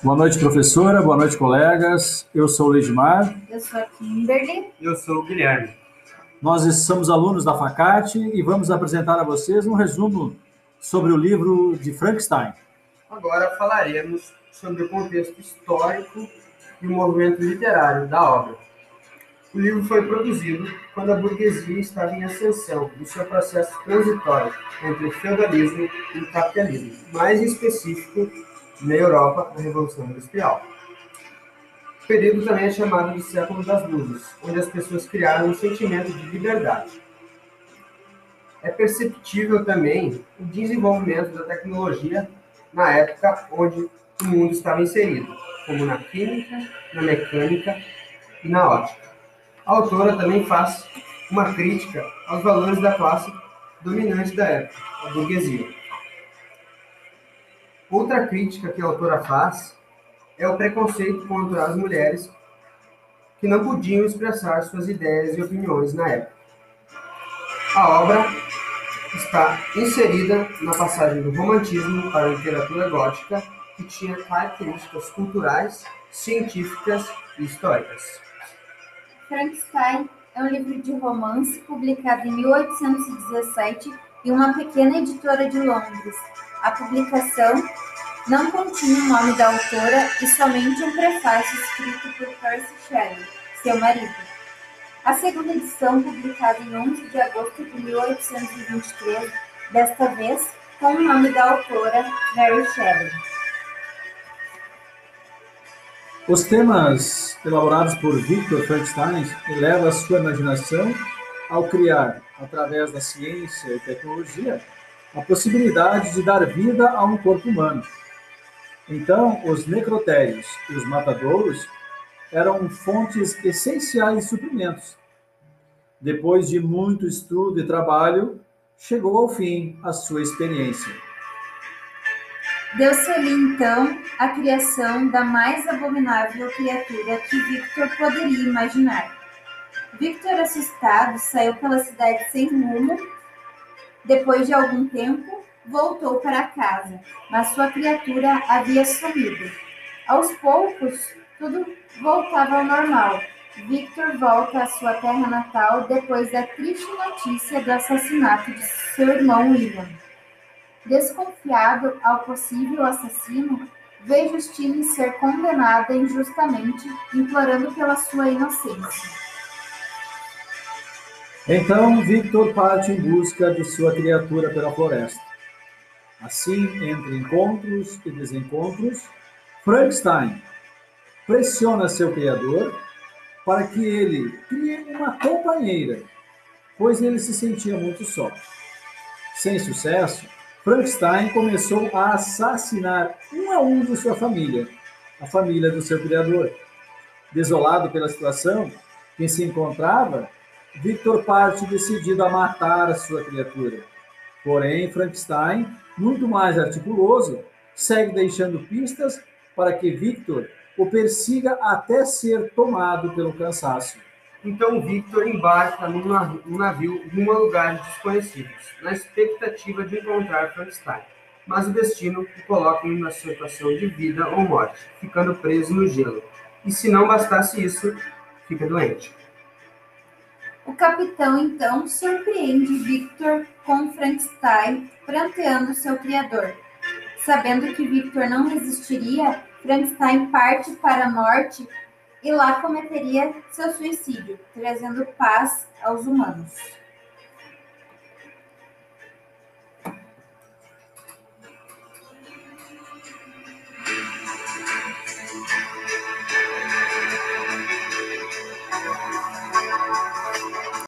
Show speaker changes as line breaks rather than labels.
Boa noite, professora. Boa noite, colegas. Eu sou o Leidmar.
Eu sou a Kimberly.
Eu sou o Guilherme.
Nós somos alunos da Facate e vamos apresentar a vocês um resumo sobre o livro de Frankenstein.
Agora falaremos sobre o contexto histórico e o movimento literário da obra. O livro foi produzido quando a burguesia estava em ascensão no seu processo transitório entre o feudalismo e o capitalismo, mais em específico na Europa da Revolução Industrial. O período também é chamado de século das luzes, onde as pessoas criaram um sentimento de liberdade. É perceptível também o desenvolvimento da tecnologia na época onde o mundo estava inserido, como na química, na mecânica e na ótica. A autora também faz uma crítica aos valores da classe dominante da época, a burguesia. Outra crítica que a autora faz é o preconceito contra as mulheres que não podiam expressar suas ideias e opiniões na época. A obra está inserida na passagem do romantismo para a literatura gótica, que tinha características culturais, científicas e históricas.
Frankenstein é um livro de romance publicado em 1817 em uma pequena editora de Londres, a publicação não continha o nome da autora e somente um prefácio escrito por Percy Shelley, seu marido. A segunda edição, publicada em 11 de agosto de 1823, desta vez com o nome da autora Mary Shelley.
Os temas elaborados por Victor Frankenstein elevam a sua imaginação ao criar, através da ciência e tecnologia, a possibilidade de dar vida a um corpo humano. Então, os necrotérios e os matadouros eram fontes essenciais de suprimentos. Depois de muito estudo e trabalho, chegou ao fim a sua experiência.
Deu-se ali então a criação da mais abominável criatura que Victor poderia imaginar. Victor, assustado, saiu pela cidade sem rumo depois de algum tempo, voltou para casa, mas sua criatura havia sumido. Aos poucos, tudo voltava ao normal. Victor volta à sua terra natal depois da triste notícia do assassinato de seu irmão William. Desconfiado ao possível assassino, vê Justine ser condenada injustamente, implorando pela sua inocência.
Então Victor parte em busca de sua criatura pela floresta. Assim, entre encontros e desencontros, Frankenstein pressiona seu criador para que ele crie uma companheira, pois ele se sentia muito só. Sem sucesso, Frankenstein começou a assassinar um a um de sua família, a família do seu criador. Desolado pela situação em que se encontrava, Victor parte decidido a matar a sua criatura. Porém, Frankenstein, muito mais articuloso, segue deixando pistas para que Victor o persiga até ser tomado pelo cansaço.
Então Victor embarca num navio rumo a lugares desconhecidos, na expectativa de encontrar Frankenstein. Mas o destino o coloca em uma situação de vida ou morte, ficando preso no gelo. E se não bastasse isso, fica doente.
O capitão então surpreende Victor com Frankenstein pranteando seu criador. Sabendo que Victor não resistiria, Frankenstein parte para a morte e lá cometeria seu suicídio, trazendo paz aos humanos.